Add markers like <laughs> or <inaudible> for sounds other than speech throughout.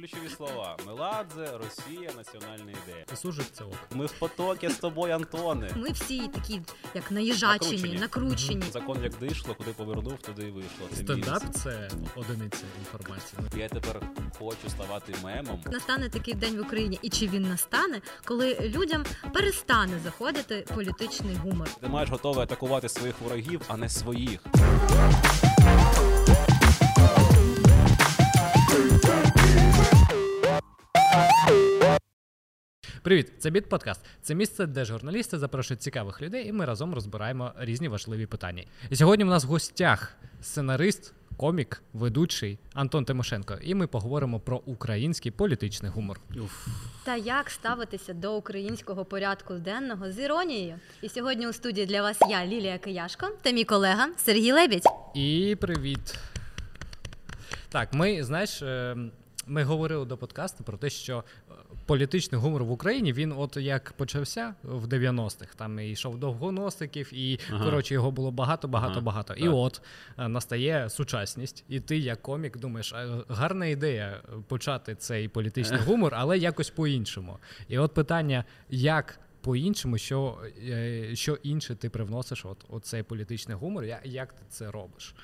ключові слова: Меладзе, Росія, національна ідея. І служить це ок. Ми в потокі з тобою, Антоне. Ми всі такі, як наїжачені, Накручені. накручені. Закон як дишло, куди повернув, туди і вийшло. Це Стендап мінус. це одиниця інформації. Я тепер хочу ставати мемом. Настане такий день в Україні, і чи він настане, коли людям перестане заходити політичний гумор. Ти маєш готове атакувати своїх ворогів, а не своїх. Привіт, це Біт Подкаст. Це місце, де журналісти запрошують цікавих людей, і ми разом розбираємо різні важливі питання. І сьогодні в нас в гостях сценарист, комік, ведучий Антон Тимошенко. І ми поговоримо про український політичний гумор. Та як ставитися до українського порядку денного з іронією? І сьогодні у студії для вас я, Лілія Кияшко, та мій колега Сергій Лебідь. І привіт. Так, ми, знаєш, е, ми говорили до подкасту про те, що політичний гумор в Україні він, от як почався в 90-х, там і йшов до гоносиків, і Ага. коротше його було багато, багато, Ага, багато. І от е, настає сучасність, і ти, як комік, думаєш, гарна ідея почати цей політичний <laughs> гумор, але якось по-іншому. І от питання, як. По-іншому, що, е, що інше ти привносиш от, от цей політичний гумор, як ти це робиш?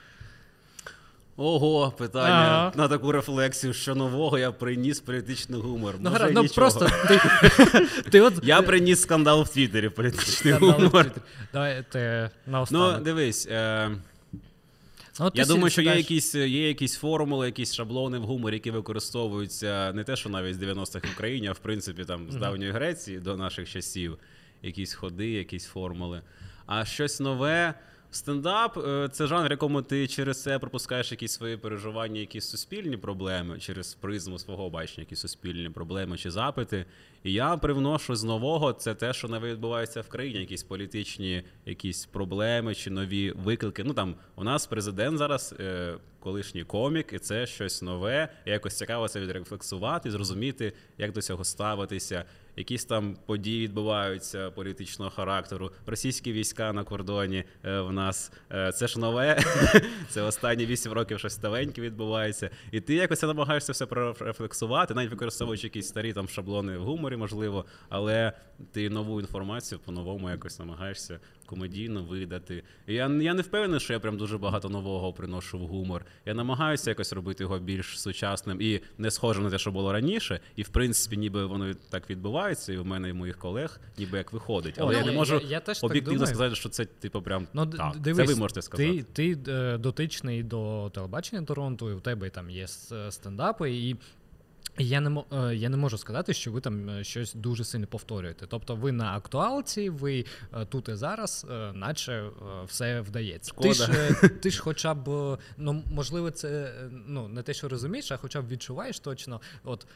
Ого, питання Ага. на таку рефлексію, що нового я приніс політичний гумор. Ну, Може, ну нічого. просто <laughs> ти, ти от Я приніс скандал в Твіттері, політичний Скандал гумор. Твіттері. Давайте Ну, дивись, е, Ну, я думаю, що є якісь, є якісь формули, якісь шаблони в гуморі, які використовуються не те, що навіть з 90-х в Україні, а в принципі там з давньої Греції до наших часів. Якісь ходи, якісь формули. А щось нове. Стендап е, це жанр, якому ти через це пропускаєш якісь свої переживання, якісь суспільні проблеми, через призму свого бачення, якісь суспільні проблеми чи запити. Я привношу з нового це те, що не відбувається в країні, якісь політичні якісь проблеми чи нові виклики. Ну там у нас президент зараз е, колишній комік, і це щось нове. Якось цікаво це відрефлексувати, зрозуміти, як до цього ставитися. Якісь там події відбуваються політичного характеру. Російські війська на кордоні е, в нас е, це ж нове. <laughs> це останні вісім років щось новеньке відбувається. І ти якось намагаєшся все прорефлексувати, навіть використовуючи якісь старі там шаблони в гуморі, можливо, але ти нову інформацію по-новому якось намагаєшся комедійно видати. І Я, я не впевнений, що я прям дуже багато нового приношу в гумор. Я намагаюся якось робити його більш сучасним і не схожим на те, що було раніше. І в принципі, ніби воно так відбувається, і в мене і в моїх колег, ніби як виходить. Але Ну, я не можу я- я теж об'єктивно сказати, що це типу прям Ну, так. дивись, це ви можете сказати. Ти, ти е, дотичний до телебачення Торонто, і в тебе там є стендапи, і я не, е, я не можу сказати, що ви там е, щось дуже сильно повторюєте. Тобто ви на актуалці, ви е, тут і зараз, наче все вдається. Ти ж, ти ж хоча б, ну можливо, це ну, не те, що розумієш, а хоча б відчуваєш точно, от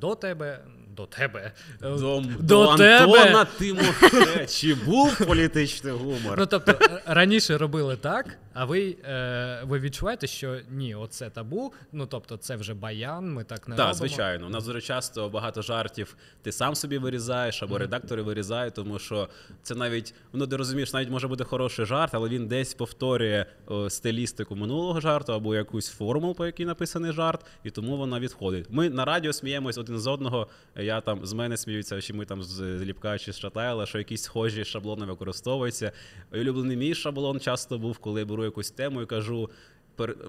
до тебе, до тебе, До, до до тебе. Антона Тимоше. Чи був політичний гумор? Ну тобто раніше робили так, а ви, е, ви відчуваєте, що ні, оце табу. Ну тобто, це вже баян, ми так не Так, робимо. звичайно. У нас дуже часто багато жартів ти сам собі вирізаєш, або редактори вирізають, тому що це навіть ну ти розумієш, навіть може бути хороший жарт, але він десь повторює о, стилістику минулого жарту або якусь формулу, по якій написаний жарт, і тому вона відходить. Ми на радіо сміємось один з одного. Я там з мене сміються, чи ми там з Ліпка чи з Шатайла, що якісь схожі шаблони використовуються. Улюблений мій шаблон часто був, коли я беру якусь тему і кажу.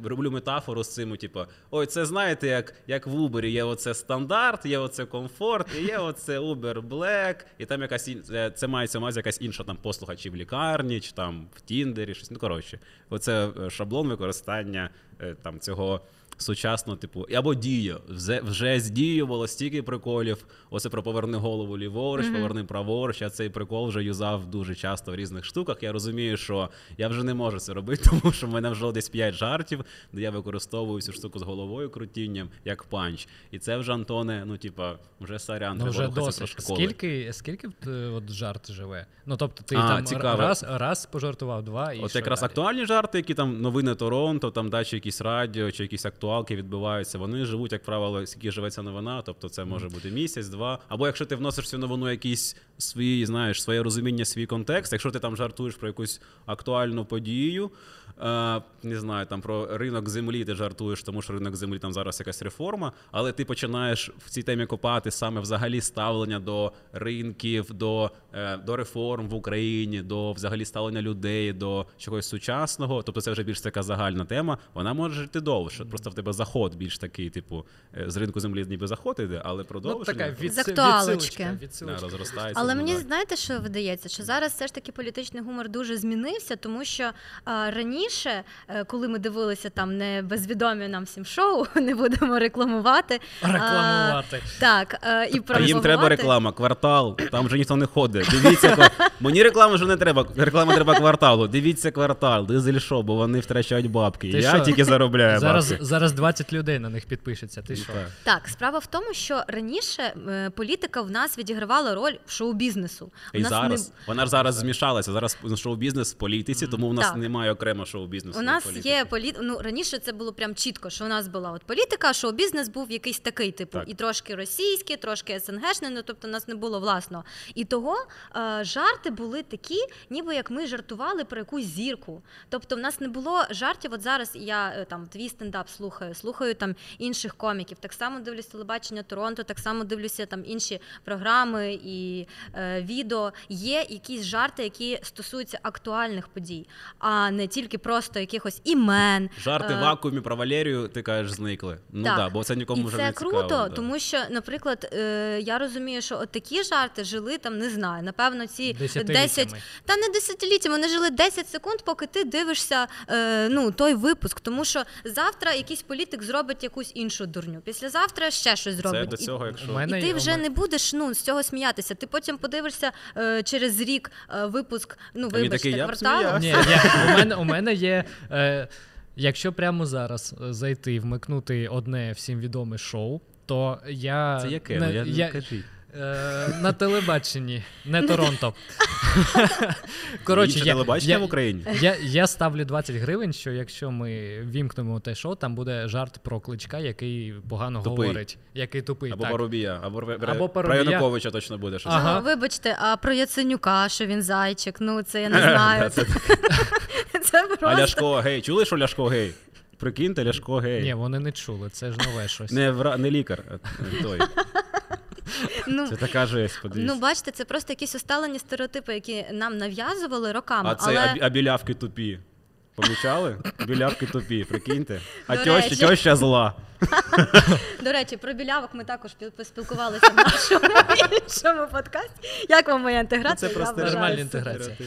роблю метафору з цим, типу, ой, це знаєте, як, як в Uber є оце стандарт, є оце комфорт, є оце Uber Black, і там якась ін- це, це мається на якась інша там послуга, чи в лікарні, чи там в Тіндері, щось. Ну коротше, оце е, шаблон використання е, там цього. Сучасно, типу, або дія. Вже, вже з дією було стільки приколів. Оце про поверни голову ліворуч, поверни праворуч. Я цей прикол вже юзав дуже часто в різних штуках. Я розумію, що я вже не можу це робити, <laughs> тому що в мене вже десь 5 жартів, де я використовую цю штуку з головою крутінням як панч. І це вже Антоне, ну типа, вже сорян, Ну треба вже досить. про школи. Скільки, скільки е, от жарт живе? Ну тобто ти А, там цікаво. раз, раз пожартував, два і От що якраз далі? актуальні жарти, які там новини Торонто, там дачі якісь радіо чи якісь актуалки відбуваються. Вони живуть, як правило, скільки живе ця новина. Тобто це може бути місяць, два. Або якщо ти вносиш в цю новину якісь свої, знаєш, своє розуміння, свій контекст. Якщо ти там жартуєш про якусь актуальну подію, е, не знаю, там про ринок землі ти жартуєш, тому що ринок землі там зараз якась реформа, але ти починаєш в цій темі копати саме взагалі ставлення до ринків, до, е, до реформ в Україні, до взагалі ставлення людей, до чогось сучасного. Тобто це вже більш така загальна тема. Вона може жити довше. Просто в тебе заход більш такий, типу, е, з ринку землі ніби заход іде, але Ну, продовження така від, З актуалочки. відсилочка, да, розростається. Але ну, мені так. знаєте, що видається, що зараз все ж таки політичний гумор дуже змінився, тому що а, раніше, е, коли ми дивилися там не безвідомі нам всім шоу, <laughs> не будемо рекламувати. а, так, е, і А їм треба реклама, квартал, там вже ніхто не ходить. Дивіться, <laughs> мені реклами вже не треба. Реклама треба кварталу. Дивіться квартал, дизель шоу, бо вони втрачають бабки. Ти Я що? тільки заробляю Зараз, бабки. зараз 20 людей на них підпишеться. Ти що? Так. Справа в тому, що раніше е, політика в нас відігравала роль шоу-бізнесу. У І нас зараз не... вона ж зараз змішалася. Зараз шоу-бізнес в політиці, тому у нас Так. немає окремо шоу-бізнесу. У і нас політики. є політ... ну, раніше це було прям чітко, що у нас була от політика, а шоу-бізнес був якийсь такий, типу, Так. і трошки російський, трошки СНГшний, ну тобто у нас не було власного. І того е, жарти були такі, ніби як ми жартували про якусь зірку. Тобто, в нас не було жартів. От зараз я е, там твій стендап слухаю, слухаю там інших коміків. Так само дивлюсь телебачення Торонто, так само дивлюся там інші програми і е, відео. Є якісь жарти, які стосуються актуальних подій, а не тільки просто якихось імен. Жарти е, в вакуумі про Валерію, ти кажеш, зникли. Ну так, да, бо це нікому і вже це не круто, да. тому що, наприклад, е, я розумію, що от такі жарти жили там, не знаю, напевно, ці 10, та не десятиліттями, вони жили 10 секунд, поки ти дивишся е, ну, той випуск. Тому що завтра якийсь політик зробить якусь іншу дурню. Післязавтра ще щось Це зробить. до цього, якщо і, мене і ти вже мене- не будеш ну, з цього сміятися. Ти потім подивишся е, через рік е, випуск, ну, вибачте, «Я кварталу. сміявся». Ні, я, у, мене, у мене є. Е, якщо прямо зараз е, зайти і вмикнути одне всім відоме шоу, то я. це яке? не- Ну, я, я, не кажіть. Е, на телебаченні, не Торонто. <laughs> Коротше, я, телебачення я, в Україні. я, я ставлю 20 гривень, що якщо ми вімкнемо те шоу, там буде жарт про кличка, який погано Тупий. говорить, який тупий. Або так. Парубія, або, про Януковича точно буде щось. Ага. Ну, вибачте, а про Яценюка, що він зайчик, ну це я не <laughs> знаю. Це- <laughs> Це А. Ляшко гей. Чули, що Ляшко гей? Прикиньте, Ляшко гей. Ні, вони не чули, це ж нове щось. Не, вра... не лікар, той. Ну, Це така жесть, подивіться. Ну, бачите, це просто якісь усталені стереотипи, які нам нав'язували роками. а це але а, а білявки тупі. Помічали? Білявки тупі, прикиньте. А тьоща, речі. тьоща зла. <laughs> до речі, про білявок ми також поспілкувалися в нашому <laughs> іншому подкасті. Як вам моя інтеграція? Ну, це просто нормальна інтеграція.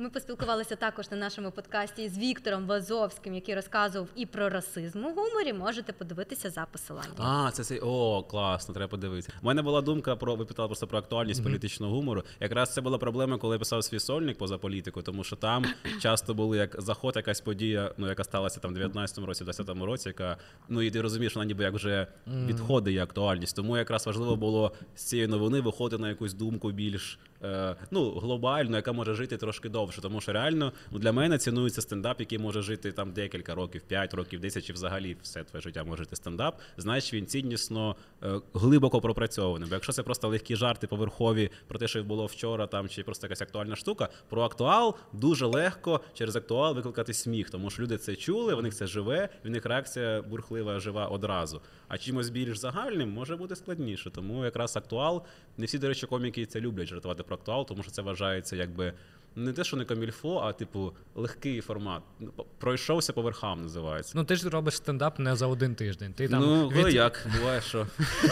Ми поспілкувалися також на нашому подкасті з Віктором Вазовським, який розказував і про расизм у гуморі. Можете подивитися за посиланням. А, це цей. О, класно, треба подивитися. У мене була думка про ви питали просто про актуальність політичного гумору. Якраз це була проблема, коли я писав свій сольник поза політику, тому що там <coughs> часто були як заход, якась подія, ну яка сталася там в 19-му році, в 20-му році, яка ну і ти розумієш, вона ніби як вже відходить і актуальність. Тому якраз важливо було з цієї новини виходити на якусь думку більш. е, Ну, глобальну, яка може жити трошки довше, тому що реально ну, для мене цінується стендап, який може жити там декілька років, 5 років, 10 чи взагалі все твоє життя може жити стендап. Значить він ціннісно е, глибоко пропрацьований. Бо якщо це просто легкі жарти поверхові про те, що було вчора, там чи просто якась актуальна штука, про актуал дуже легко через актуал викликати сміх, тому що люди це чули, в них це живе, в них реакція бурхлива, жива одразу. А чимось більш загальним може бути складніше. Тому якраз актуал, не всі, до речі, коміки це люблять жартувати про актуал, тому що це вважається якби. Не те, що не камільфо, а типу легкий формат. Ну, Пройшовся по верхам, називається. Ну ти ж робиш стендап не за один тиждень. Ти там ну, від- як, буває, що.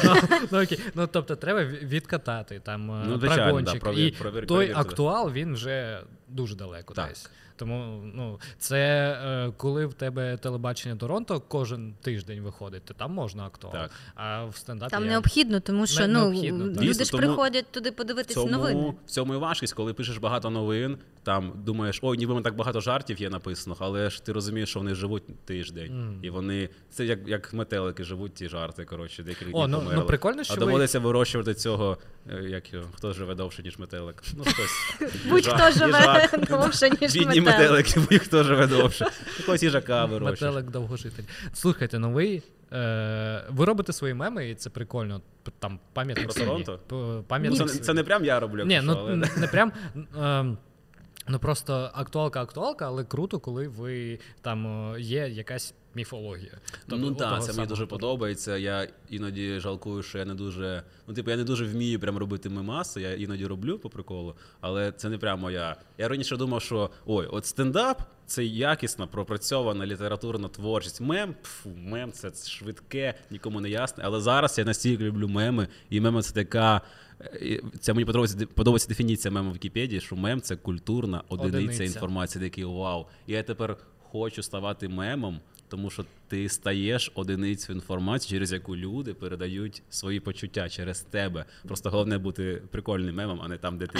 <laughs> ну, окей. ну тобто треба відкатати там е, Ну, звичайно, прогончик. і той актуал він вже дуже далеко Так. десь. Тому ну це е, коли в тебе телебачення Торонто кожен тиждень виходить, то там можна актуально. Так. А в стендапі Там я- необхідно, тому що Не- ну необхідно, люди Дійсно, ж тому приходять туди подивитись цьому, новини. в цьому і важкість, коли пишеш багато новин, там думаєш, ой, ніби так багато жартів є написано, але ж ти розумієш, що вони живуть тиждень. І вони. Це як, як метелики живуть ті жарти, коротше, декілька О, ну, померли. ну прикольно, що а ви- доводиться вирощувати цього, е, як хто живе довше, ніж метелик. Ну, хтось. <laughs> Будь-хто живе <laughs> довше, ніж Бідні метелик. метелики, <laughs> будь-хто живе довше. Якогось їжака вирощуєш. Метелик довгожитель. Слухайте, ну ви, е, ви робите свої меми, і це прикольно. Там пам'ятник Про. Торонто? Пам'ятник це, це не прям я роблю, Ні, ну але... не прям. ем, Ну просто актуалка, актуалка, але круто, коли ви там е, є якась міфологія. Тобто, ну так, це мені дуже подобається. Я іноді жалкую, що я не дуже. Ну, типу, я не дуже вмію прям робити мемаси, я іноді роблю по приколу, але це не прямо я. Я раніше думав, що ой, от стендап це якісна, пропрацьована літературна творчість. Мем, пфу, мем це швидке, нікому не ясне. Але зараз я настільки люблю меми, і меми це така. Це мені подобається подобається дефініція мему в Вікіпедії, що мем це культурна одиниця, одиниця. інформації, такий вау. І я тепер хочу ставати мемом, тому що ти стаєш одиницю інформації, через яку люди передають свої почуття через тебе. Просто головне бути прикольним мемом, а не там, де ти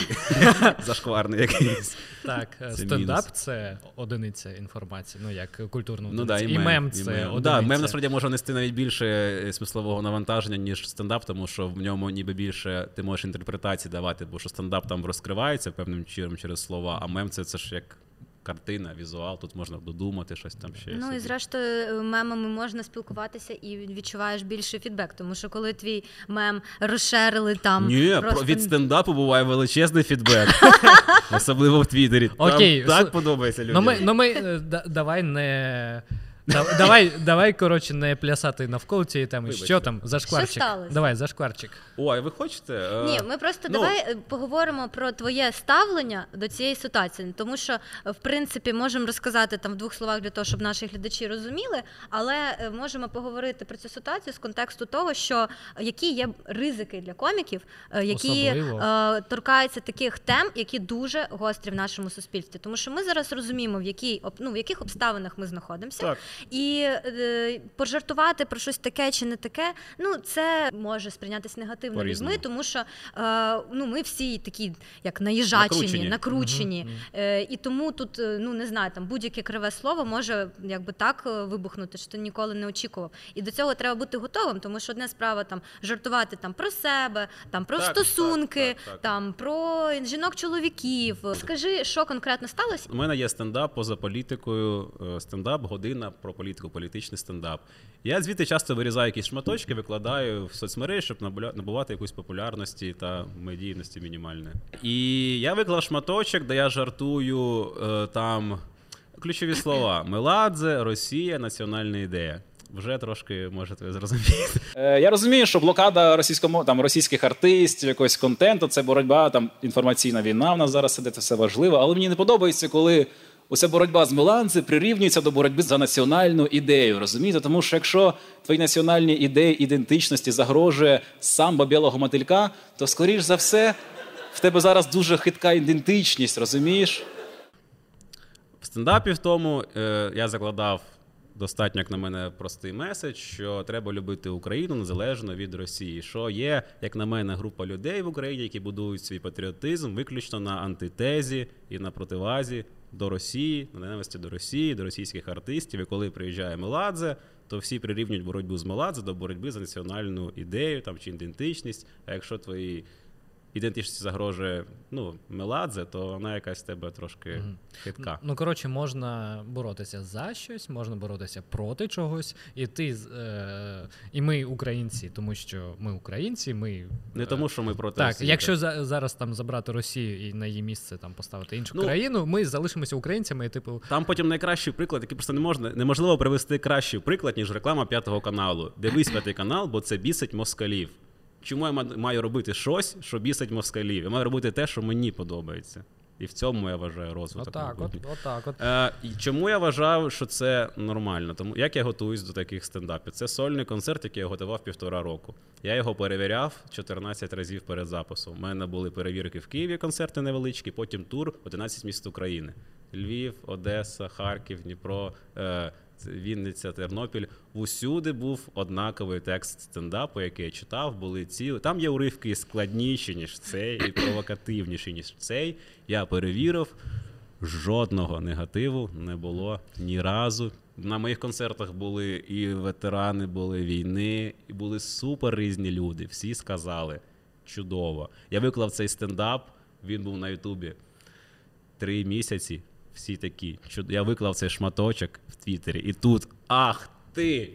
<laughs> зашкварний якийсь. Так, стендап це одиниця інформації, ну як культурну ну, да, і, мем це одиниця. Да, мем насправді може нести навіть більше е, смислового навантаження, ніж стендап, тому що в ньому ніби більше ти можеш інтерпретації давати, бо що стендап там розкривається певним чином через слова, а мем це ж як картина, візуал, тут можна додумати щось там ще. Ну і зрештою, мемами можна спілкуватися і відчуваєш більше фідбек, тому що коли твій мем розшерили там. Ні, просто... від стендапу буває величезний фідбек, <laughs> особливо в Твіттері. Окей, так подобається людям. Ну ми, ну ми е, давай не. Давай, давай, коротше, не плясати навколо цієї теми. Вибачте. Що там? Зашкварчик. Що сталося? Давай, зашкварчик. Ой, ви хочете? Е, Ні, ми просто ну... давай е, поговоримо про твоє ставлення до цієї ситуації, тому що, в принципі, можемо розказати там в двох словах для того, щоб наші глядачі розуміли, але е, можемо поговорити про цю ситуацію з контексту того, що які є ризики для коміків, які Особливо. торкаються таких тем, які дуже гострі в нашому суспільстві. Тому що ми зараз розуміємо, в якій ну, в яких обставинах ми знаходимося. Так. І е, пожартувати про щось таке чи не таке, ну це може сприйнятися негативно По-різному. людьми, тому що е, ну ми всі такі, як наїжачені, накручені, накручені. Угу. Е, і тому тут ну не знаю, там будь-яке криве слово може якби так вибухнути, що ти ніколи не очікував. І до цього треба бути готовим, тому що одна справа там жартувати там про себе, там про так, стосунки, так, так, там про жінок-чоловіків. Скажи, що конкретно сталося? У мене є стендап поза політикою, стендап година про політику, політичний стендап. Я звідти часто вирізаю якісь шматочки, викладаю в соцмережі, щоб набувати якусь популярності та медійності мінімальної. І я виклав шматочок, де я жартую е, там ключові слова: Меладзе, Росія, національна ідея. Вже трошки можете зрозуміти. Е, я розумію, що блокада російському там російських артистів, якогось контенту, це боротьба, там інформаційна війна. В нас зараз сидить, це все важливо. Але мені не подобається, коли Уся боротьба з Меланзи прирівнюється до боротьби за національну ідею. Розумієте? Тому що якщо твої національні ідеї ідентичності загрожує самба білого мотилька, то, скоріш за все, в тебе зараз дуже хитка ідентичність, розумієш? В стендапі в тому е, я закладав достатньо, як на мене, простий меседж, що треба любити Україну незалежно від Росії. Що є, як на мене, група людей в Україні, які будують свій патріотизм виключно на антитезі і на противазі до Росії, на ненависті до Росії, до російських артистів. І коли приїжджає Меладзе, то всі прирівнюють боротьбу з Меладзе до боротьби за національну ідею там чи ідентичність. А якщо твої ідентичність загрожує ну, Меладзе, то вона якась тебе трошки mm хитка. Ну, коротше, можна боротися за щось, можна боротися проти чогось. І ти е, і ми українці, тому що ми українці, ми. Не е, тому, що ми проти так, Росії. Якщо за, зараз там забрати Росію і на її місце там поставити іншу ну, країну, ми залишимося українцями. і типу... Там потім найкращий приклад, який просто не можна неможливо привести кращий приклад, ніж реклама п'ятого каналу. Дивись п'ятий канал, бо це бісить москалів. Чому я маю робити щось, що бісить москалів? Я маю робити те, що мені подобається. І в цьому я вважаю розвиток. Отак, от, отак, от. Е, Чому я вважав, що це нормально? Тому як я готуюсь до таких стендапів? Це сольний концерт, який я готував півтора року. Я його перевіряв 14 разів перед записом. У мене були перевірки в Києві, концерти невеличкі, потім тур 11 міст України: Львів, Одеса, Харків, Дніпро. Е, Вінниця, Тернопіль. Усюди був однаковий текст стендапу, який я читав, були ці. Там є уривки складніші, ніж цей, і провокативніші, ніж цей. Я перевірив, жодного негативу не було ні разу. На моїх концертах були і ветерани, були війни, і були супер різні люди. Всі сказали чудово. Я виклав цей стендап, він був на Ютубі три місяці всі такі. Я виклав цей шматочок в Твіттері, і тут ах ти!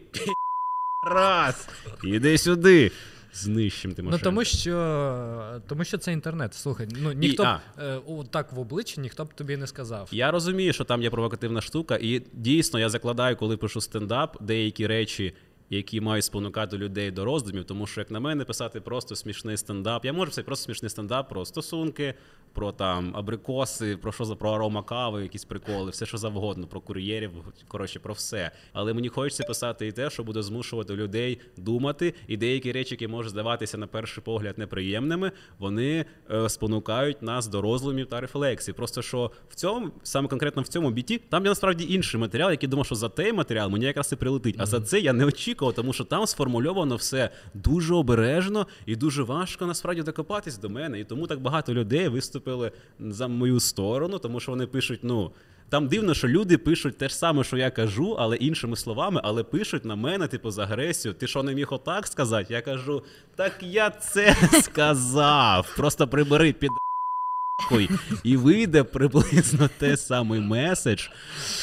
Раз! Іди сюди. знищимо Ну тому що тому що це інтернет. Слухай, ну ніхто І- б е, о, так в обличчі ніхто б тобі не сказав. Я розумію, що там є провокативна штука, і дійсно я закладаю, коли пишу стендап, деякі речі, які мають спонукати людей до роздумів, тому що, як на мене, писати просто смішний стендап. Я можу писати просто смішний стендап про стосунки, про там абрикоси, про що за про арома кави, якісь приколи, все що завгодно, про кур'єрів, коротше, про все. Але мені хочеться писати і те, що буде змушувати людей думати, і деякі речі, які можуть здаватися на перший погляд неприємними, вони е, спонукають нас до розумів та рефлексій. Просто що в цьому, саме конкретно в цьому біті, там є насправді інший матеріал, який думав, що за той матеріал мені якраз і прилетить. А за це я не очікував, тому що там сформульовано все дуже обережно і дуже важко насправді докопатись до мене. І тому так багато людей виступили за мою сторону, тому що вони пишуть, ну. Там дивно, що люди пишуть те ж саме, що я кажу, але іншими словами, але пишуть на мене, типу, з агресію. Ти що не міг отак сказати? Я кажу, так я це <laughs> сказав. Просто прибери під нахуй, і вийде приблизно те самий меседж,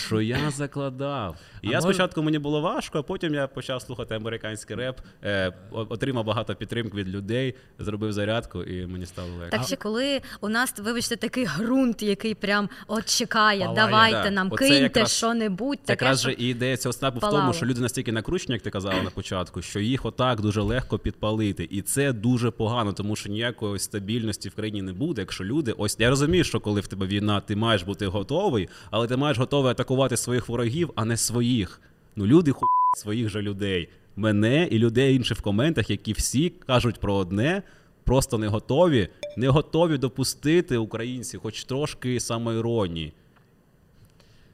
що я закладав. І А я може- спочатку мені було важко, а потім я почав слухати американський реп, е, отримав багато підтримки від людей, зробив зарядку, і мені стало легше. Так що коли у нас, вибачте, такий ґрунт, який прям от чекає, Палає, давайте да. нам Оце киньте якраз- що-небудь, таке, Якраз що... же і ідея цього снапу в тому, що люди настільки накручені, як ти казала на початку, що їх отак дуже легко підпалити. І це дуже погано, тому що ніякої стабільності в країні не буде. Якщо люди, ось я розумію, що коли в тебе війна, ти маєш бути готовий, але ти маєш готовий атакувати своїх ворогів, а не своїх. Ну люди ху своїх же людей. Мене і людей інших в коментах, які всі кажуть про одне. Просто не готові, не готові допустити українці, хоч трошки самоіронії.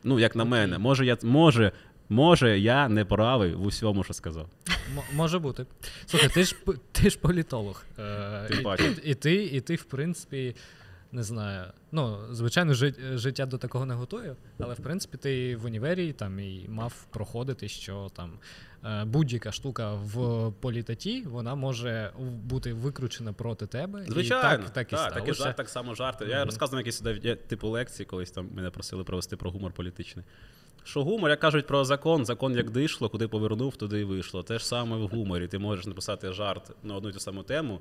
Ну, як на мене, може, я може, може, я не правий в усьому, що сказав. М- може бути. Слухай, ти ж ти ж політолог. Е, Тим і, паче. і, і ти, і ти, в принципі, не знаю. Ну, звичайно, життя до такого не готує, але в принципі ти в універі там і мав проходити, що там е, будь-яка штука в політаті, вона може бути викручена проти тебе. Звичайно, і так, так і так, так, і жарт, так само жарти. Я розказував якісь сюди типу лекції, колись там мене просили провести про гумор політичний. Що гумор, як кажуть про закон, закон як дишло, куди повернув, туди і вийшло. Те ж саме в гуморі. Ти можеш написати жарт на одну і ту саму тему,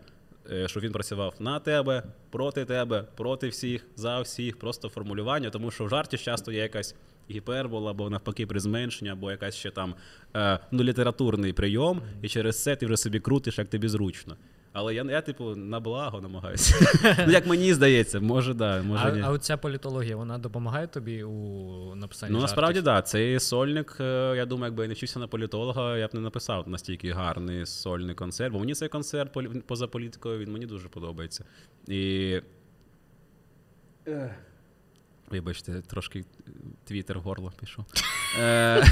е, що він працював на тебе, проти тебе, проти всіх, за всіх, просто формулювання, тому що в жарті часто є якась гіпербола, або навпаки при зменшенні, або якась ще там е, ну, літературний прийом, і через це ти вже собі крутиш, як тобі зручно. Але я, я типу, на благо намагаюся. ну, <laughs> як мені здається, може, да, може А, ні. а оця політологія, вона допомагає тобі у написанні Ну, насправді, так. Да. Цей сольник, е, я думаю, якби я не вчився на політолога, я б не написав настільки гарний сольний концерт. Бо мені цей концерт поза політикою, він мені дуже подобається. І. Вибачте, трошки твіттер в горло пішов. <laughs> Е,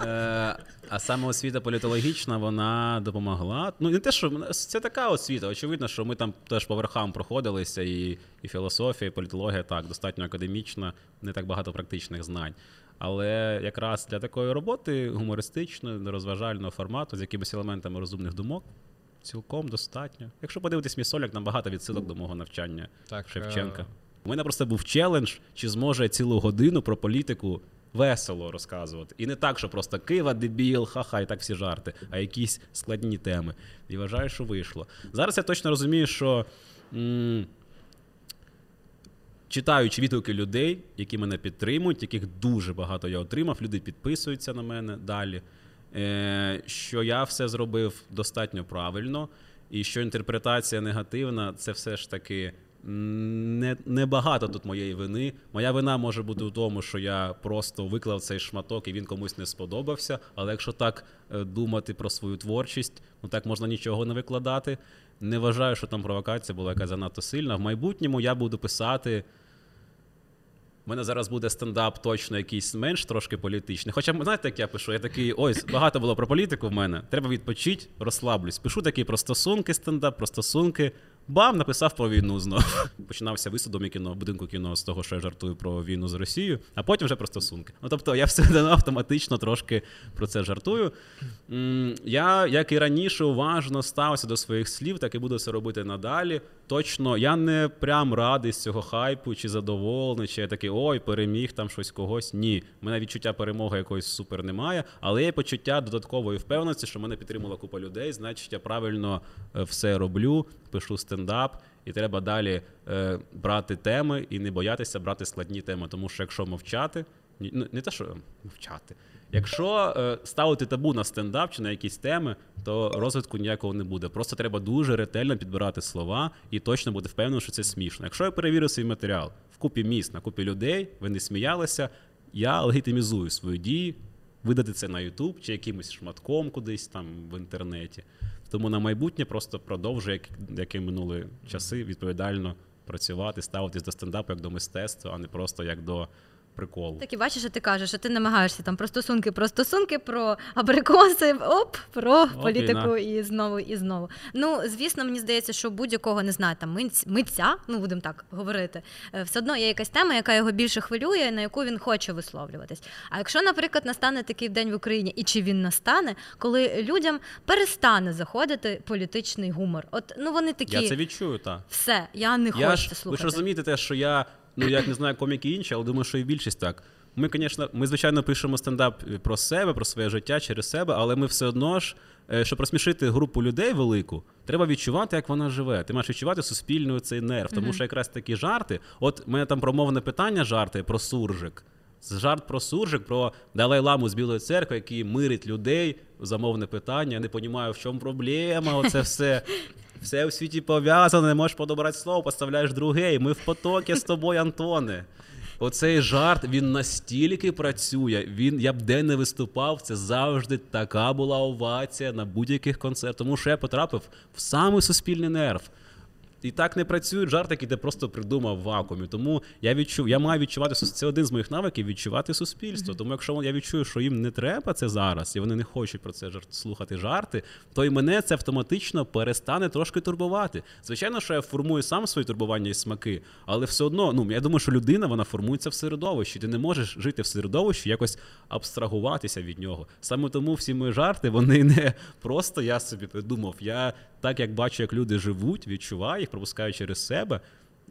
е, А саме освіта політологічна, вона допомогла. Ну, не те, що це така освіта. Очевидно, що ми там теж по верхам проходилися, і, і філософія, і політологія так, достатньо академічна, не так багато практичних знань. Але якраз для такої роботи гумористичної, розважального формату з якимись елементами розумних думок. Цілком достатньо. Якщо подивитись мій соляк, там багато відсилок до мого навчання Так, Шевченка. У мене просто був челендж, чи зможе цілу годину про політику весело розказувати. І не так, що просто Кива, дебіл, ха-ха, і так всі жарти, а якісь складні теми. І вважаю, що вийшло. Зараз я точно розумію, що. М- Читаючи відгуки людей, які мене підтримують, яких дуже багато я отримав, люди підписуються на мене далі. Е, що я все зробив достатньо правильно, і що інтерпретація негативна, це все ж таки не, не багато тут моєї вини. Моя вина може бути в тому, що я просто виклав цей шматок і він комусь не сподобався. Але якщо так е, думати про свою творчість, ну так можна нічого не викладати. Не вважаю, що там провокація була якась занадто сильна. В майбутньому я буду писати. У мене зараз буде стендап точно якийсь менш трошки політичний. Хоча, знаєте, як я пишу? Я такий, ось, багато було про політику в мене. Треба відпочити, розслаблюсь. Пишу такий про стосунки стендап, про стосунки, бам, написав про війну знову. <laughs> Починався висадом кіно, будинку кіно з того, що я жартую про війну з Росією, а потім вже про стосунки. Ну тобто я все <laughs> одно автоматично трошки про це жартую. Я, як і раніше, уважно ставився до своїх слів, так і буду це робити надалі. Точно, я не прям радий з цього хайпу чи задоволений, чи я такий ой, переміг там щось когось. Ні, у мене відчуття перемоги якоїсь супер немає, але є почуття додаткової впевненості, що мене підтримала купа людей. Значить, я правильно е, все роблю, пишу стендап, і треба далі е, брати теми і не боятися брати складні теми. Тому що якщо мовчати, ну, не те, що мовчати. Якщо е, ставити табу на стендап чи на якісь теми, то розвитку ніякого не буде. Просто треба дуже ретельно підбирати слова і точно бути впевнений, що це смішно. Якщо я перевірив свій матеріал в купі міст, на купі людей, ви не сміялися, я легітимізую свої дії, видати це на YouTube чи якимось шматком кудись там в інтернеті. Тому на майбутнє просто продовжую, як, як і минули часи, відповідально працювати, ставитись до стендапу як до мистецтва, а не просто як до приколу. Так і бачиш, що ти кажеш, що ти намагаєшся там про стосунки, про стосунки, про абрикоси, оп, про Оп, політику війна. і знову і знову. Ну, звісно, мені здається, що будь-якого не знаю, там митця, ну будемо так говорити, е, все одно є якась тема, яка його більше хвилює, на яку він хоче висловлюватись. А якщо, наприклад, настане такий день в Україні, і чи він настане, коли людям перестане заходити політичний гумор, от ну вони такі Я це відчую, так. все, я не Я хочу ж, це ви ж слухати. розумієте те, що я, ну як не знаю коміки інші, але думаю, що і більшість так. Ми, звісно, ми, звичайно, пишемо стендап про себе, про своє життя через себе, але ми все одно ж, е, щоб розсмішити групу людей велику, треба відчувати, як вона живе. Ти маєш відчувати суспільний цей нерв. Тому що якраз такі жарти, от мене там промовне питання жарти про суржик. Жарт про суржик, про Далай-ламу з Білої церкви, який мирить людей, замовне питання. Я не розумію, в чому проблема, оце все. <laughs> Все у світі пов'язане, не можеш подобрати слово, поставляєш друге, і ми в потокі з тобою, Антоне. Оцей жарт він настільки працює. Він я б де не виступав, це завжди така була овація на будь-яких концертах. Тому що я потрапив в самий суспільний нерв. І так не працюють жарти, які ти просто придумав в вакуумі. Тому я відчув, я маю відчувати це один з моїх навиків відчувати суспільство. Тому якщо я відчую, що їм не треба це зараз, і вони не хочуть про це жарт слухати жарти, то й мене це автоматично перестане трошки турбувати. Звичайно, що я формую сам свої турбування і смаки, але все одно, ну я думаю, що людина вона формується в середовищі. Ти не можеш жити в середовищі, якось абстрагуватися від нього. Саме тому всі мої жарти вони не просто я собі придумав. Я так як бачу, як люди живуть, відчуваю їх, пропускаю через себе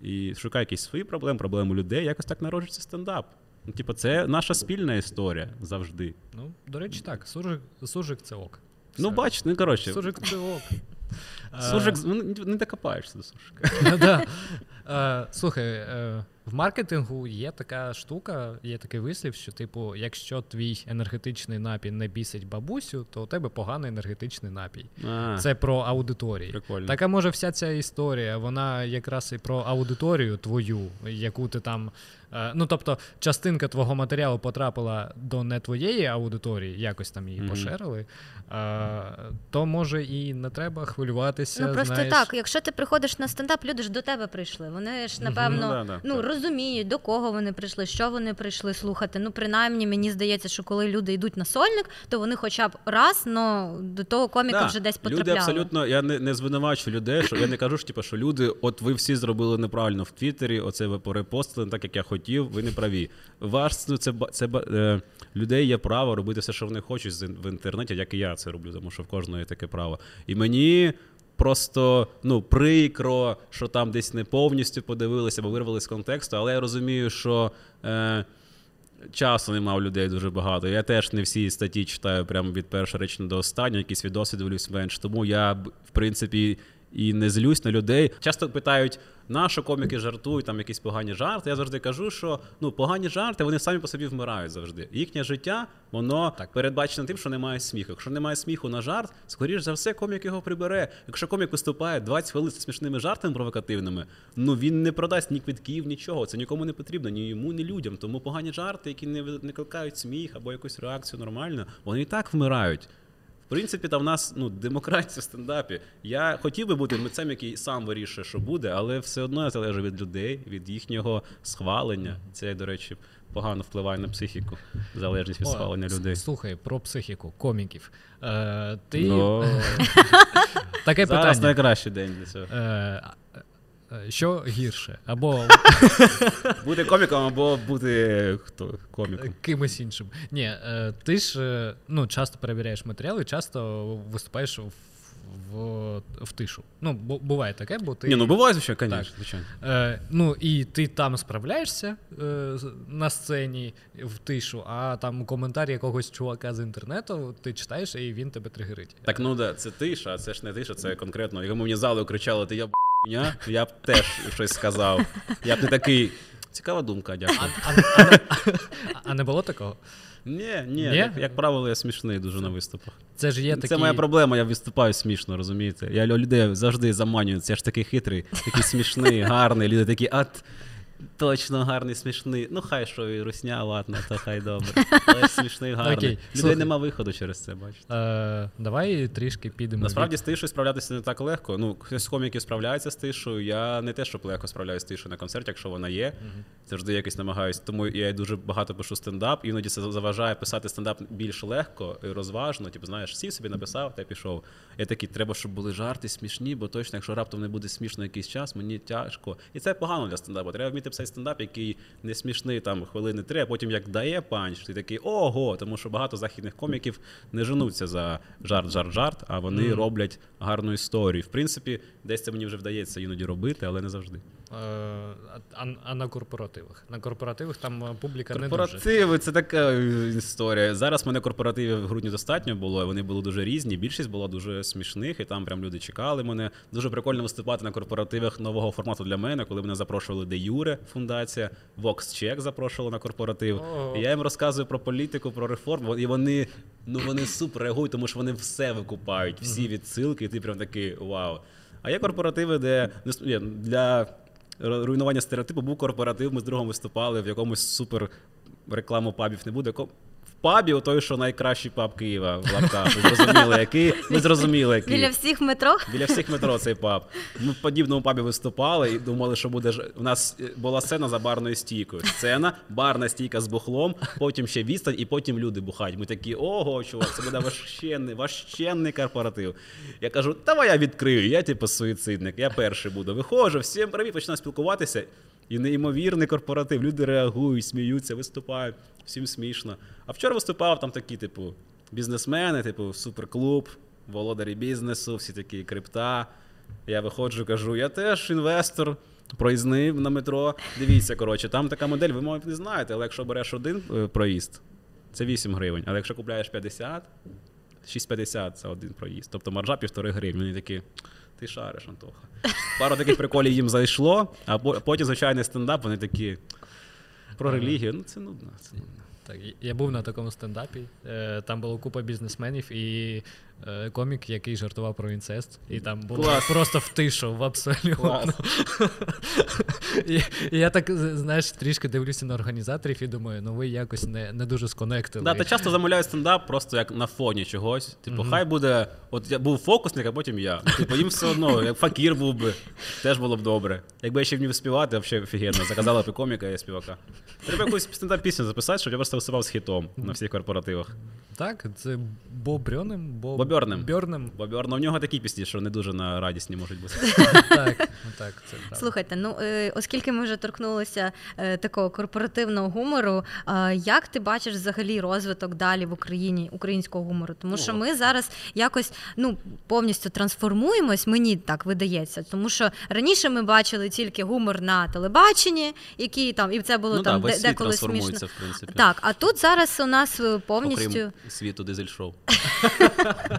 і шукаю якісь свої проблеми, проблеми людей. Якось так народжується стендап. Ну, типу, це наша спільна історія завжди. Ну, до речі, так, суржик, суржик це ок. Ну, Все. бач, ну коротше, Суржик це ок. Суржик, ну, не докопаєшся до суржика. <laughs> Да. Е, <laughs> Слухай, е, в маркетингу є така штука, є такий вислів, що, типу, якщо твій енергетичний напій не бісить бабусю, то у тебе поганий енергетичний напій. А, Це про аудиторії. прикольно. Так, а може, вся ця історія, вона якраз і про аудиторію твою, яку ти там. е, Ну, тобто, частинка твого матеріалу потрапила до не твоєї аудиторії, якось там її Мгм. поширили, е, то може і не треба хвилюватися. Ну просто знаєш. так, якщо ти приходиш на стендап, люди ж до тебе прийшли. Вони ж напевно Ну, да, да, ну розуміють, до кого вони прийшли, що вони прийшли слухати. Ну, принаймні, мені здається, що коли люди йдуть на сольник, то вони хоча б раз, но до того коміка Да, вже десь Люди абсолютно, я не, не звинувачую людей, що я не кажу, що, типу, що люди, от ви всі зробили неправильно в Твіттері, оце ви порепостили не так, як я хотів, ви не праві. Ваш ну, це, це е, людей є право робити все, що вони хочуть з- в інтернеті, як і я це роблю, тому що в кожного є таке право. І мені. Просто ну прикро, що там десь не повністю подивилися або вирвали з контексту, але я розумію, що е, часу нема у людей дуже багато. Я теж не всі статті читаю прямо від першого речення до останнього, якісь відоси дивлюсь менш. Тому я, в принципі, і не злюсь на людей. Часто питають, на що коміки жартують, там якісь погані жарти. Я завжди кажу, що ну погані жарти вони самі по собі вмирають завжди. Їхнє життя воно Так. передбачено тим, що немає сміху. Якщо немає сміху на жарт, скоріш за все, комік його прибере. Якщо комік виступає 20 хвилин з смішними жартами провокативними, ну він не продасть ні квитків, нічого. Це нікому не потрібно, ні йому, ні людям. Тому погані жарти, які не, ви- не кликають сміх або якусь реакцію нормально, вони і так вмирають. Принципі, там в нас ну, демократія в стендапі. Я хотів би бути митцем, який сам вирішує, що буде, але все одно я залежу від людей, від їхнього схвалення. Це, до речі, погано впливає на психіку, залежність від О, схвалення людей. Слухай, про психіку, коміків. Е, ти Но... <laughs> таке зараз питання. найкращий день для цього. Е, Е, Що гірше? Або <laughs> Бути коміком або бути хто коміком. кимось іншим. Ні, е, ти ж е, ну, часто перевіряєш матеріали, часто виступаєш в, в, в тишу. Ну, бу- буває таке, бо ти. Ні, ну буває, звичайно, звісно, звичайно. Е, ну і ти там справляєшся е, на сцені в тишу, а там коментар якогось чувака з інтернету ти читаєш, і він тебе тригерить. Так ну да, це тиша, а це ж не тиша, це конкретно. Якби мені залу кричали, ти я б***ня, я б теж щось сказав. Я б не такий. Цікава думка, дякую. А, а, а, а не було такого? Ні, ні, Ні? Як, як правило, я смішний дуже на виступах. Це ж є такі... Це моя проблема, я виступаю смішно, розумієте? Я людей завжди заманюю. це ж такий хитрий, такий смішний, гарний. Люди такі, а т- точно гарний, смішний. Ну, хай що і русня, ладно, то хай добре. <laughs> Але смішний, гарний. Окей, Людей слухай. нема виходу через це, бачите. Е, давай трішки підемо. Насправді від- з тишою справлятися не так легко. Ну, хтось з коміків справляється з тишою. Я не те, щоб легко справляюся з тишою на концерті, якщо вона є. Завжди якось намагаюся. Тому я дуже багато пишу стендап. Іноді це заважає писати стендап більш легко і розважно. Типу, знаєш, сів собі написав та пішов. Я такий, треба, щоб були жарти смішні, бо точно, якщо раптом не буде смішно якийсь час, мені тяжко. І це погано для стендапу. Треба вміти писати стендап, який не смішний там хвилини три, а потім як дає панч, ти такий ого, тому що багато західних коміків не женуться за жарт, жарт, жарт, а вони роблять гарну історію. В принципі, десь це мені вже вдається іноді робити, але не завжди. Е, а, а на корпоративах? На корпоративах там е, публіка не дуже. Корпоративи це така е, історія. Зараз мене корпоративів в грудні достатньо було. Вони були дуже різні. Більшість була дуже смішних, і там прям люди чекали мене. Дуже прикольно виступати на корпоративах нового формату для мене, коли мене запрошували де Юре фундація, Vox Check запрошувала на корпоратив. Ого. І я їм розказую про політику, про реформу. І вони ну вони супер реагують, тому що вони все викупають, всі відсилки, і ти прям такий вау. А є корпоративи, де ну, для руйнування стереотипу був корпоратив. Ми з другом виступали в якомусь супер рекламу пабів не буде. Пабі, у той, що найкращий паб Києва в лапках. Ви зрозуміли, який? Ми зрозуміли, який. Біля всіх метро. Біля всіх метро цей паб. Ми в подібному пабі виступали і думали, що буде ж. У нас е, була сцена за барною стійкою. Сцена, барна стійка з бухлом, потім ще відстань, і потім люди бухають. Ми такі, ого, чувак, це буде важченний, важченний корпоратив. Я кажу, давай я відкрию. Я типу суїцидник, я перший буду. Виходжу, всім привіт, починаю спілкуватися. І неймовірний корпоратив. Люди реагують, сміються, виступають, всім смішно. А вчора виступав там такі, типу, бізнесмени, типу, суперклуб, володарі бізнесу, всі такі крипта. Я виходжу, кажу, я теж інвестор. Проїзний на метро. Дивіться, коротше, там така модель, ви, мабуть, не знаєте, але якщо береш один е, проїзд, це 8 гривень. Але якщо купляєш 50, 6,50 це один проїзд. Тобто маржа півтори гривні. Вони такі, ти шариш, Антоха. Пару таких приколів їм зайшло, а потім звичайний стендап, вони такі. Про релігію, ну це нудно. Це нудно. Так, я був на такому стендапі. Е, Там була купа бізнесменів і комік, який жартував про інцест. І там було Клас. просто в тишу, в абсолютно. І, і я так, знаєш, трішки дивлюся на організаторів і думаю, ну ви якось не, не дуже сконектили. Да, та часто замовляють стендап просто як на фоні чогось. Типу, хай буде. От я був фокусник, а потім я. Типу, їм все одно, як факір був би, теж було б добре. Якби я ще вмів співати, взагалі офігенно. Заказала б і коміка і співака. Треба якусь стендап пісню записати, щоб я просто виступав з хітом на всіх корпоративах. Так, це Бо Брьонем? Бо... Бобернем. Бьорнем. Бо Бьорн, ну, в нього такі пісні, що не дуже на радісні можуть бути. <laughs> Так, ну так, це правда. Слухайте, ну е, оскільки ми вже торкнулися е, такого корпоративного гумору, е, як ти бачиш взагалі розвиток далі в Україні українського гумору? Тому що ми зараз якось ну повністю трансформуємось, мені так видається. Тому що раніше ми бачили тільки гумор на телебаченні, який там і це було ну там де, світ деколи трансформується, смішно. в принципі. Так, а тут зараз у нас повністю Окрім світу дизель-шоу. <laughs>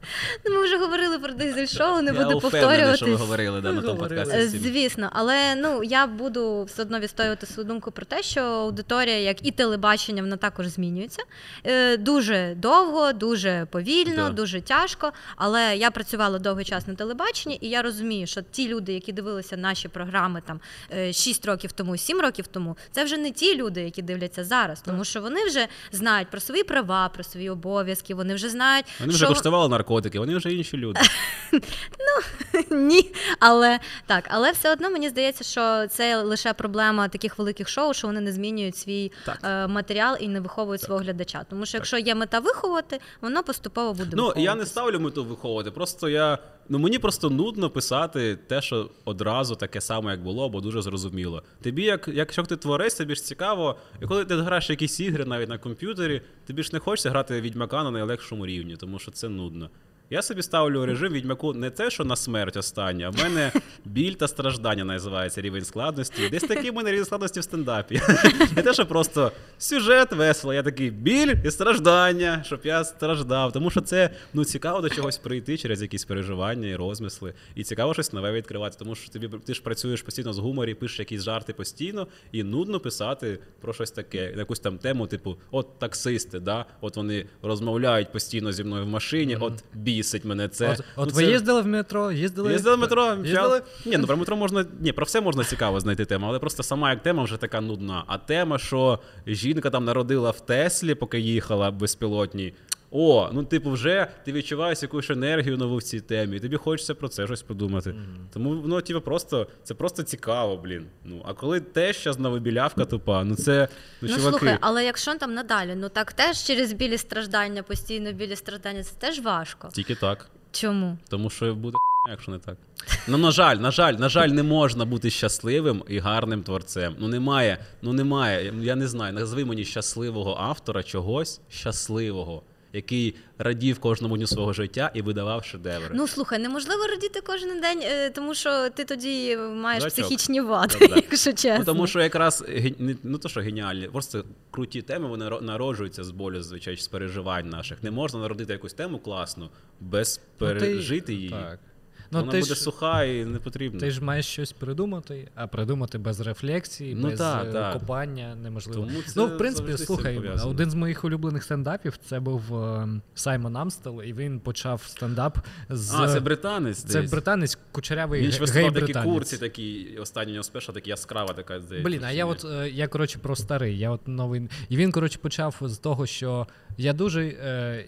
<laughs> ну, ми вже говорили про дизель шоу, не Я буду впевнений, що ви говорили да, на тому подкасті. Е. Звісно, але ну я буду все одно відстоювати свою думку про те, що аудиторія, як і телебачення, вона також змінюється Е, дуже довго, дуже повільно, Да. дуже тяжко. Але я працювала довгий час на телебаченні, і я розумію, що ті люди, які дивилися наші програми там 6 років тому, 7 років тому, це вже не ті люди, які дивляться зараз, тому що вони вже знають про свої права, про свої обов'язки. Вони вже знають, Вони вже що... коштували наркотики, вони вже інші люди. <laughs> Ну <laughs> Ні, але так, але все одно мені здається, що це лише проблема таких великих шоу, що вони не змінюють свій е, матеріал і не виховують свого глядача. Тому що якщо є мета виховати, воно поступово буде Ну, я не ставлю мету виховувати. Просто я Ну мені просто нудно писати те, що одразу таке саме, як було, бо дуже зрозуміло. Тобі, як якщо ти творець, тобі ж цікаво, і коли ти граєш якісь ігри навіть на комп'ютері, тобі ж не хочеться грати відьмака на найлегшому рівні, тому що це нудно. Я собі ставлю режим відьмаку не те, що на смерть останнє, а в мене <laughs> біль та страждання називається рівень складності. Десь такий в мене рівень складності в стендапі. <laughs> Не те, що просто сюжет весело. Я такий біль і страждання, щоб я страждав. Тому що це ну цікаво до чогось прийти через якісь переживання і розмисли. І цікаво щось нове відкривати. Тому що тобі ти ж працюєш постійно з гуморі, пишеш якісь жарти постійно, і нудно писати про щось таке, якусь там тему, типу, от таксисти, да, от вони розмовляють постійно зі мною в машині, от бісить мене це. От, от Ну, ви це- їздили в метро, їздили. Їздили в метро, їздили? Ні, ну про метро можна. Ні, про все можна цікаво знайти тему, але просто сама як тема вже така нудна. А тема, що жінка там народила в Теслі, поки їхала безпілотній. О, ну типу, вже ти відчуваєш якусь енергію нову в цій темі, і тобі хочеться про це щось подумати. Тому ну, типу, просто це просто цікаво, блін. Ну а коли те ще знову білявка тупа, ну це ну, Ну чуваки. слухай, але якщо там надалі, ну так теж через білі страждання, постійно білі страждання, це теж важко. Тільки так. Чому? Тому що буде якщо не так. Ну, на жаль, на жаль, на жаль, не можна бути щасливим і гарним творцем. Ну немає, ну немає. Я не знаю. Назви мені щасливого автора чогось щасливого, який радів кожному дню свого життя і видавав шедеври. Ну слухай, неможливо радіти кожен день, е, тому що ти тоді маєш Дурачок. психічні вади, Да-да. <laughs> якщо чесно. Ну, тому що якраз ну то, що геніальні, просто круті теми вони ро- народжуються з болю, звичайно, з переживань наших. Не можна народити якусь тему класну без Ну, ти- пережити її. Так. Ну, Вона ти буде ж, суха і не потрібна. ти ж маєш щось придумати, а придумати без рефлексії, Ну, без так, е, копання неможливо. Тому це ну, в принципі, слухай, один з моїх улюблених стендапів це був е, Саймон Амстел, і він почав стендап з. А, це британець. Це здається. британець, кучерявий Він ж виступав такі курці, такі останнього спеша, такі яскрава така здається. Блін, а я от е, я коротше про старий. Я от новий. І він, коротше, почав з того, що я дуже,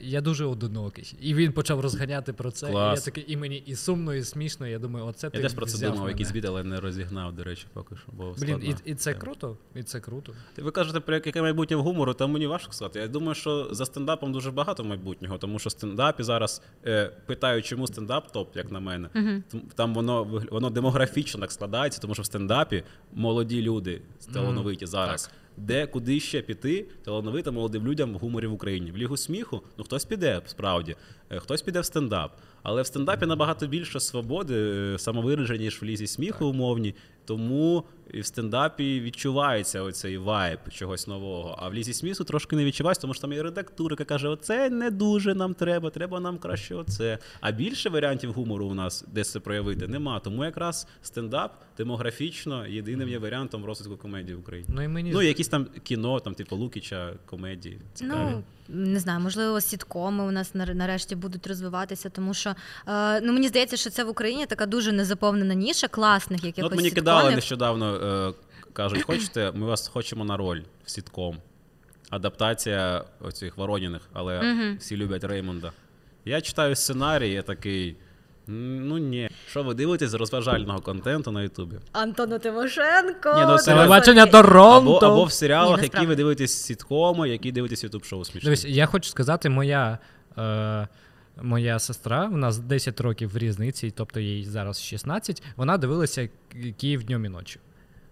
я дуже одинокий. І він почав розганяти про це. Клас. І я такий, і мені і сумно, і смішно. Я думаю, оце ти Я теж про це думав, мене. якийсь біт, але не розігнав, до речі, поки що. Бо Блін, і, складно. і це круто, і це круто. Ви кажете про яке майбутнє в гумору, там мені важко сказати. Я думаю, що за стендапом дуже багато майбутнього, тому що в стендапі зараз е, питають, чому стендап топ, як на мене. Там- Там воно воно демографічно так складається, тому що в стендапі молоді люди талановиті зараз. Де куди ще піти талановитим молодим людям в гуморі в Україні? В лігу сміху? Ну хтось піде справді, е, хтось піде в стендап. Але в стендапі набагато більше свободи, е, самовираження, ніж в лізі сміху умовній. Тому і в стендапі відчувається оцей вайб чогось нового. А в лізі сміху трошки не відчувається, тому що там є редактура, яка каже: оце не дуже нам треба, треба нам краще оце. А більше варіантів гумору у нас десь це проявити нема. Тому якраз стендап демографічно єдиним є варіантом розвитку комедії в Україні. Ну і мені Ну, якісь там кіно, там, типу Лукіча, комедії. Цікаві. Ну, не знаю, можливо, сіткоми у нас нарешті будуть розвиватися, тому що е, ну мені здається, що це в Україні така дуже незаповнена ніша класних Ну, якихось от мені сіткомів. кидали нещодавно, е, кажуть, хочете, ми вас хочемо на роль в сітком. Адаптація оцих Вороніних, але всі люблять Реймонда. Я читаю сценарій, я такий. «М, Ну ні. Що ви дивитесь з розважального контенту на Ютубі? Антона Тимошенко. Ні, ну, це- телебачення Або, Торонто. або в серіалах, Ні, які насправді. ви дивитесь сіткоми, які дивитесь ютуб шоу смішні. Дивись, я хочу сказати, моя. Е, Моя сестра, у нас 10 років в різниці, тобто їй зараз 16, вона дивилася Ки- Київ днем і ночі.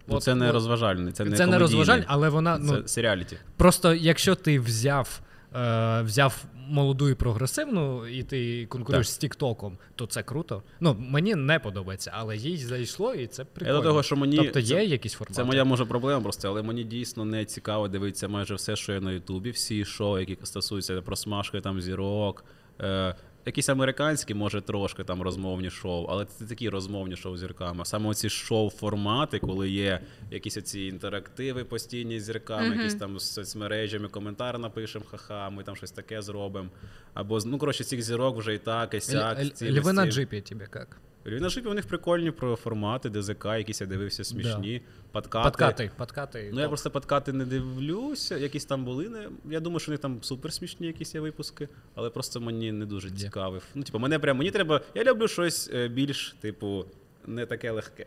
ну, От- це не от- розважальний, це не Це не комедійний. розважальня, але вона ну, Це серіаліті. Просто якщо ти взяв, е, взяв молоду і прогресивну, і ти конкуруєш Так. з Тіктоком, то це круто. Ну, мені не подобається, але їй зайшло, і це прикольно. Я до того, що мені тобто це- є якісь формати. Це моя може проблема просто, але мені дійсно не цікаво дивитися майже все, що є на Ютубі, всі шоу, які стосуються просмажки там зірок. Е, Якісь американські, може, трошки там розмовні шоу, але це такі розмовні шоу з зірками. Саме оці шоу-формати, коли є якісь оці інтерактиви постійні з зірками, якісь там з соцмережами, коментар напишемо, ха-ха, ми там щось таке зробимо. Або ну коротше, цих зірок вже і так, і сяк. Ці Льви на джипі тебе як? Львів у них прикольні про формати, ДЗК, якісь я дивився смішні, подкати. Подкати, подкати. Ну, я просто подкати не дивлюся, якісь там були. Не... Я думаю, що вони там супер смішні якісь є випуски, але просто мені не дуже цікавив. Ну, типу, мене прям мені треба. Я люблю щось е, більш, типу, не таке легке.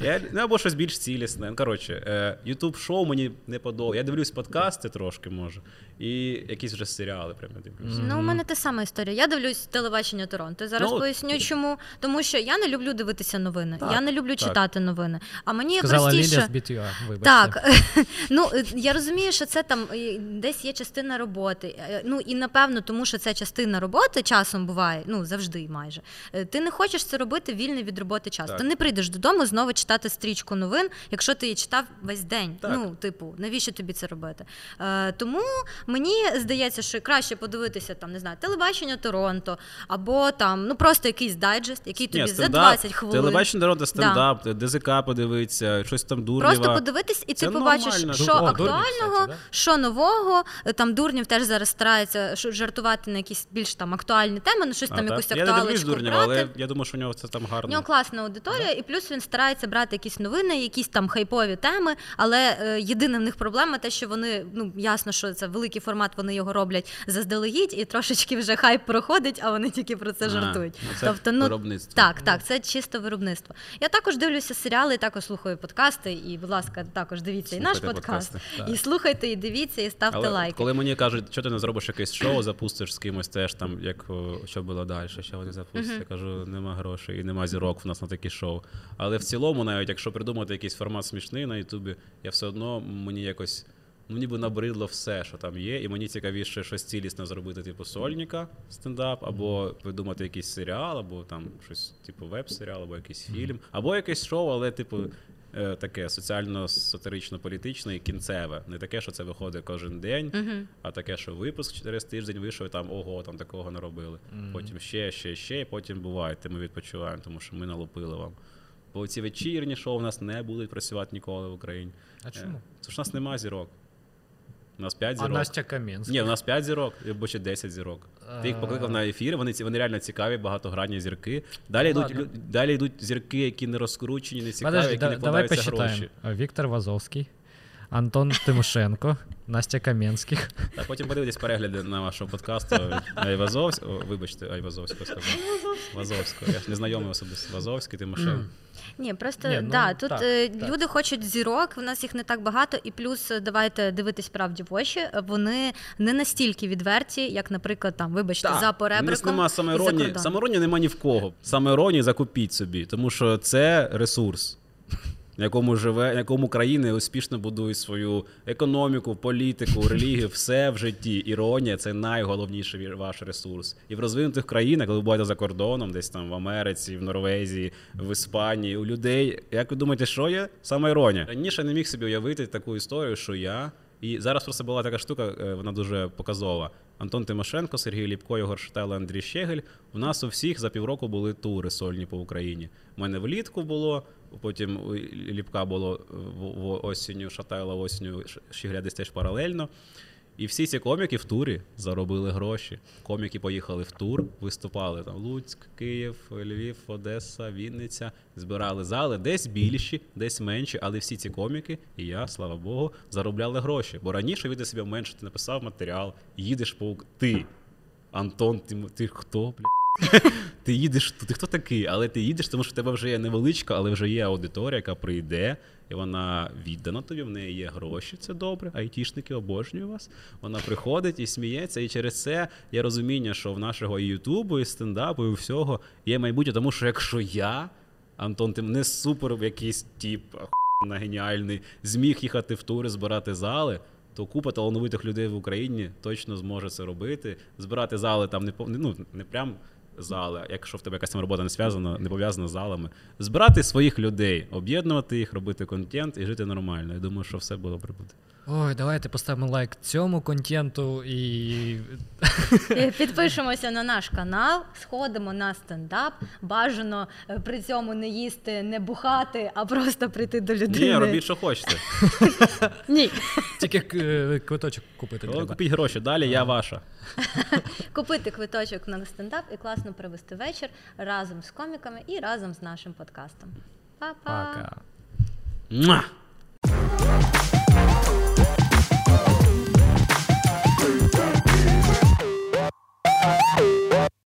Я, ну, або щось більш цілісне. Коротше, е, Ютуб шоу мені не подобається. Я дивлюсь подкасти трошки, може, і якісь вже серіали прямо дивлюся. Ну, у мене та сама історія. Я дивлюсь телебачення Торонто. Зараз Ну, поясню, чому. Тому що я не люблю дивитися новини. Так, я не люблю так. читати новини. А мені Сказала простіше. Лілія з BTR, вибачте. Так, <laughs> ну е, я розумію, що це там е, десь є частина роботи. Е, Ну і напевно, тому що це частина роботи часом буває, ну завжди майже. Е, Ти не хочеш це робити вільний від роботи час. Так. Ти не прийдеш додому знову читати стрічку новин, якщо ти її читав весь день. Так. Ну, типу, навіщо тобі це робити? Е, тому мені здається, що краще подивитися там, не знаю, телебачення Торонто, або там ну просто якийсь дайджест, який тобі Ні, за 20 хвилин. Телебачення народу стендап, ДЗК подивитися, щось там дурнєва. Просто подивитись, і ти побачиш, нормально. що О, Дурнів, актуального, кстати, да? що нового. Там Дурнів теж зараз старається жартувати на якісь більш там актуальні теми, ну щось А, там так? якусь Я не дивлюсь Дурнєва, але я думаю, що у нього це там У гарно. нього класна аудиторія, і плюс він старається брати якісь новини, якісь там хайпові теми. Але е, єдина в них проблема те, що вони ну ясно, що це великий формат, вони його роблять заздалегідь, і трошечки вже хайп проходить, а вони тільки про це А, жартують. ну, це тобто, ну виробництво. так, так, це чисто виробництво. Я також дивлюся серіали, також слухаю подкасти. І, будь ласка, також дивіться і наш подкаст. подкасти. І слухайте, і дивіться, і ставте Але лайки. коли мені кажуть, що ти не зробиш якесь шоу, запустиш з кимось теж там, як що було далі, що вони запустять. Я кажу, нема грошей і нема зірок в нас на такі шоу. Але в цілому, навіть якщо придумати якийсь формат смішний на Ютубі, я все одно мені якось. Ну, ніби набридло все, що там є, і мені цікавіше щось цілісне зробити, типу сольника стендап, або придумати якийсь серіал, або там щось, типу, веб-серіал, або якийсь фільм, або якесь шоу, але, типу, таке соціально-сатирично-політичне і кінцеве. Не таке, що це виходить кожен день, а таке, що випуск через тиждень вийшов, і там ого, там такого не робили. Потім ще, ще, ще, і потім буває. Ми відпочиваємо, тому що ми налупили вам. Бо ці вечірні шоу у нас не будуть працювати ніколи в Україні. А чому? Е, Тому що у нас нема зірок. У нас 5 А зірок. Настя Кам'янська. Ні, у нас 5 зірок, або ще 10 зірок. Ти їх покликав на ефір, вони, ці- вони реально цікаві, багатогранні зірки. Далі йдуть, далі йдуть зірки, які не розкручені, не цікаві, які не вкладаються гроші. Віктор Вазовський, Антон Тимошенко, Настя Кам'янських. Та потім подивитесь перегляди на вашого подкасту Айвазовського. Вибачте, Айвазовського сказав. Вазовського. Я ж не знайомий особисто. Вазовський, Тимошенко. Ні, просто Ні, ну, да, тут так, е, так. люди хочуть зірок, в нас їх не так багато, і плюс е, давайте дивитись правді в очі. Вони не настільки відверті, як, наприклад, там, вибачте, за У нас поребриком. нема самоіронії. Самоіронії нема ні в кого. Самоіронії закупіть собі, тому що це ресурс. На якому живе, на якому країни успішно будують свою економіку, політику, релігію, все в житті. Іронія це найголовніший ваш ресурс. І в розвинутих країнах, коли ви буваєте за кордоном, десь там в Америці, в Норвезії, в Іспанії, у людей, як ви думаєте, що є? Саме іронія. Раніше не міг собі уявити таку історію, що я. І зараз просто була така штука, е, вона дуже показова. Антон Тимошенко, Сергій Ліпко, Ігор Шатайло, Андрій Щегель. У нас у всіх за півроку були тури сольні по Україні. У мене влітку було, потім у Ліпка було в, осінню, Шатайла осінню, Щегля десь теж паралельно. І всі ці коміки в турі заробили гроші. Коміки поїхали в тур, виступали там Луцьк, Київ, Львів, Одеса, Вінниця. Збирали зали, десь більші, десь менші, але всі ці коміки, і я, слава Богу, заробляли гроші. Бо раніше від себе менше ти написав матеріал, їдеш по ти. Антон, ти, ти хто, бля? <laughs> ти їдеш, ти хто такий? Але ти їдеш, тому що в тебе вже є невеличка, але вже є аудиторія, яка прийде, і вона віддана тобі, в неї є гроші, це добре. Айтішники обожнюю вас. Вона приходить і сміється. І через це є розуміння, що в нашого і Ютубу, і стендапу, і всього є майбутнє, тому що якщо я, Антон, ти не супер якийсь тип, ахуєнно геніальний, зміг їхати в тури, збирати зали. То купа талановитих людей в Україні точно зможе це робити. Збирати зали там не ну, не прям зали, якщо в тебе якась там робота не зв'язана, не пов'язана з залами. Збирати своїх людей, об'єднувати їх, робити контент і жити нормально. Я думаю, що все було добре буде. Ой, давайте поставимо лайк цьому контенту і Підпишемося на наш канал, сходимо на стендап. Бажано е, при цьому не їсти, не бухати, а просто прийти до людини. Ні, робіть, що хочете. <laughs> Ні. тільки е, квиточок купити треба. купіть гроші, далі я ваша. <laughs> Купити квиточок на стендап і класно провести вечір разом з коміками і разом з нашим подкастом. Па-па! Пока. Муа! Thank you.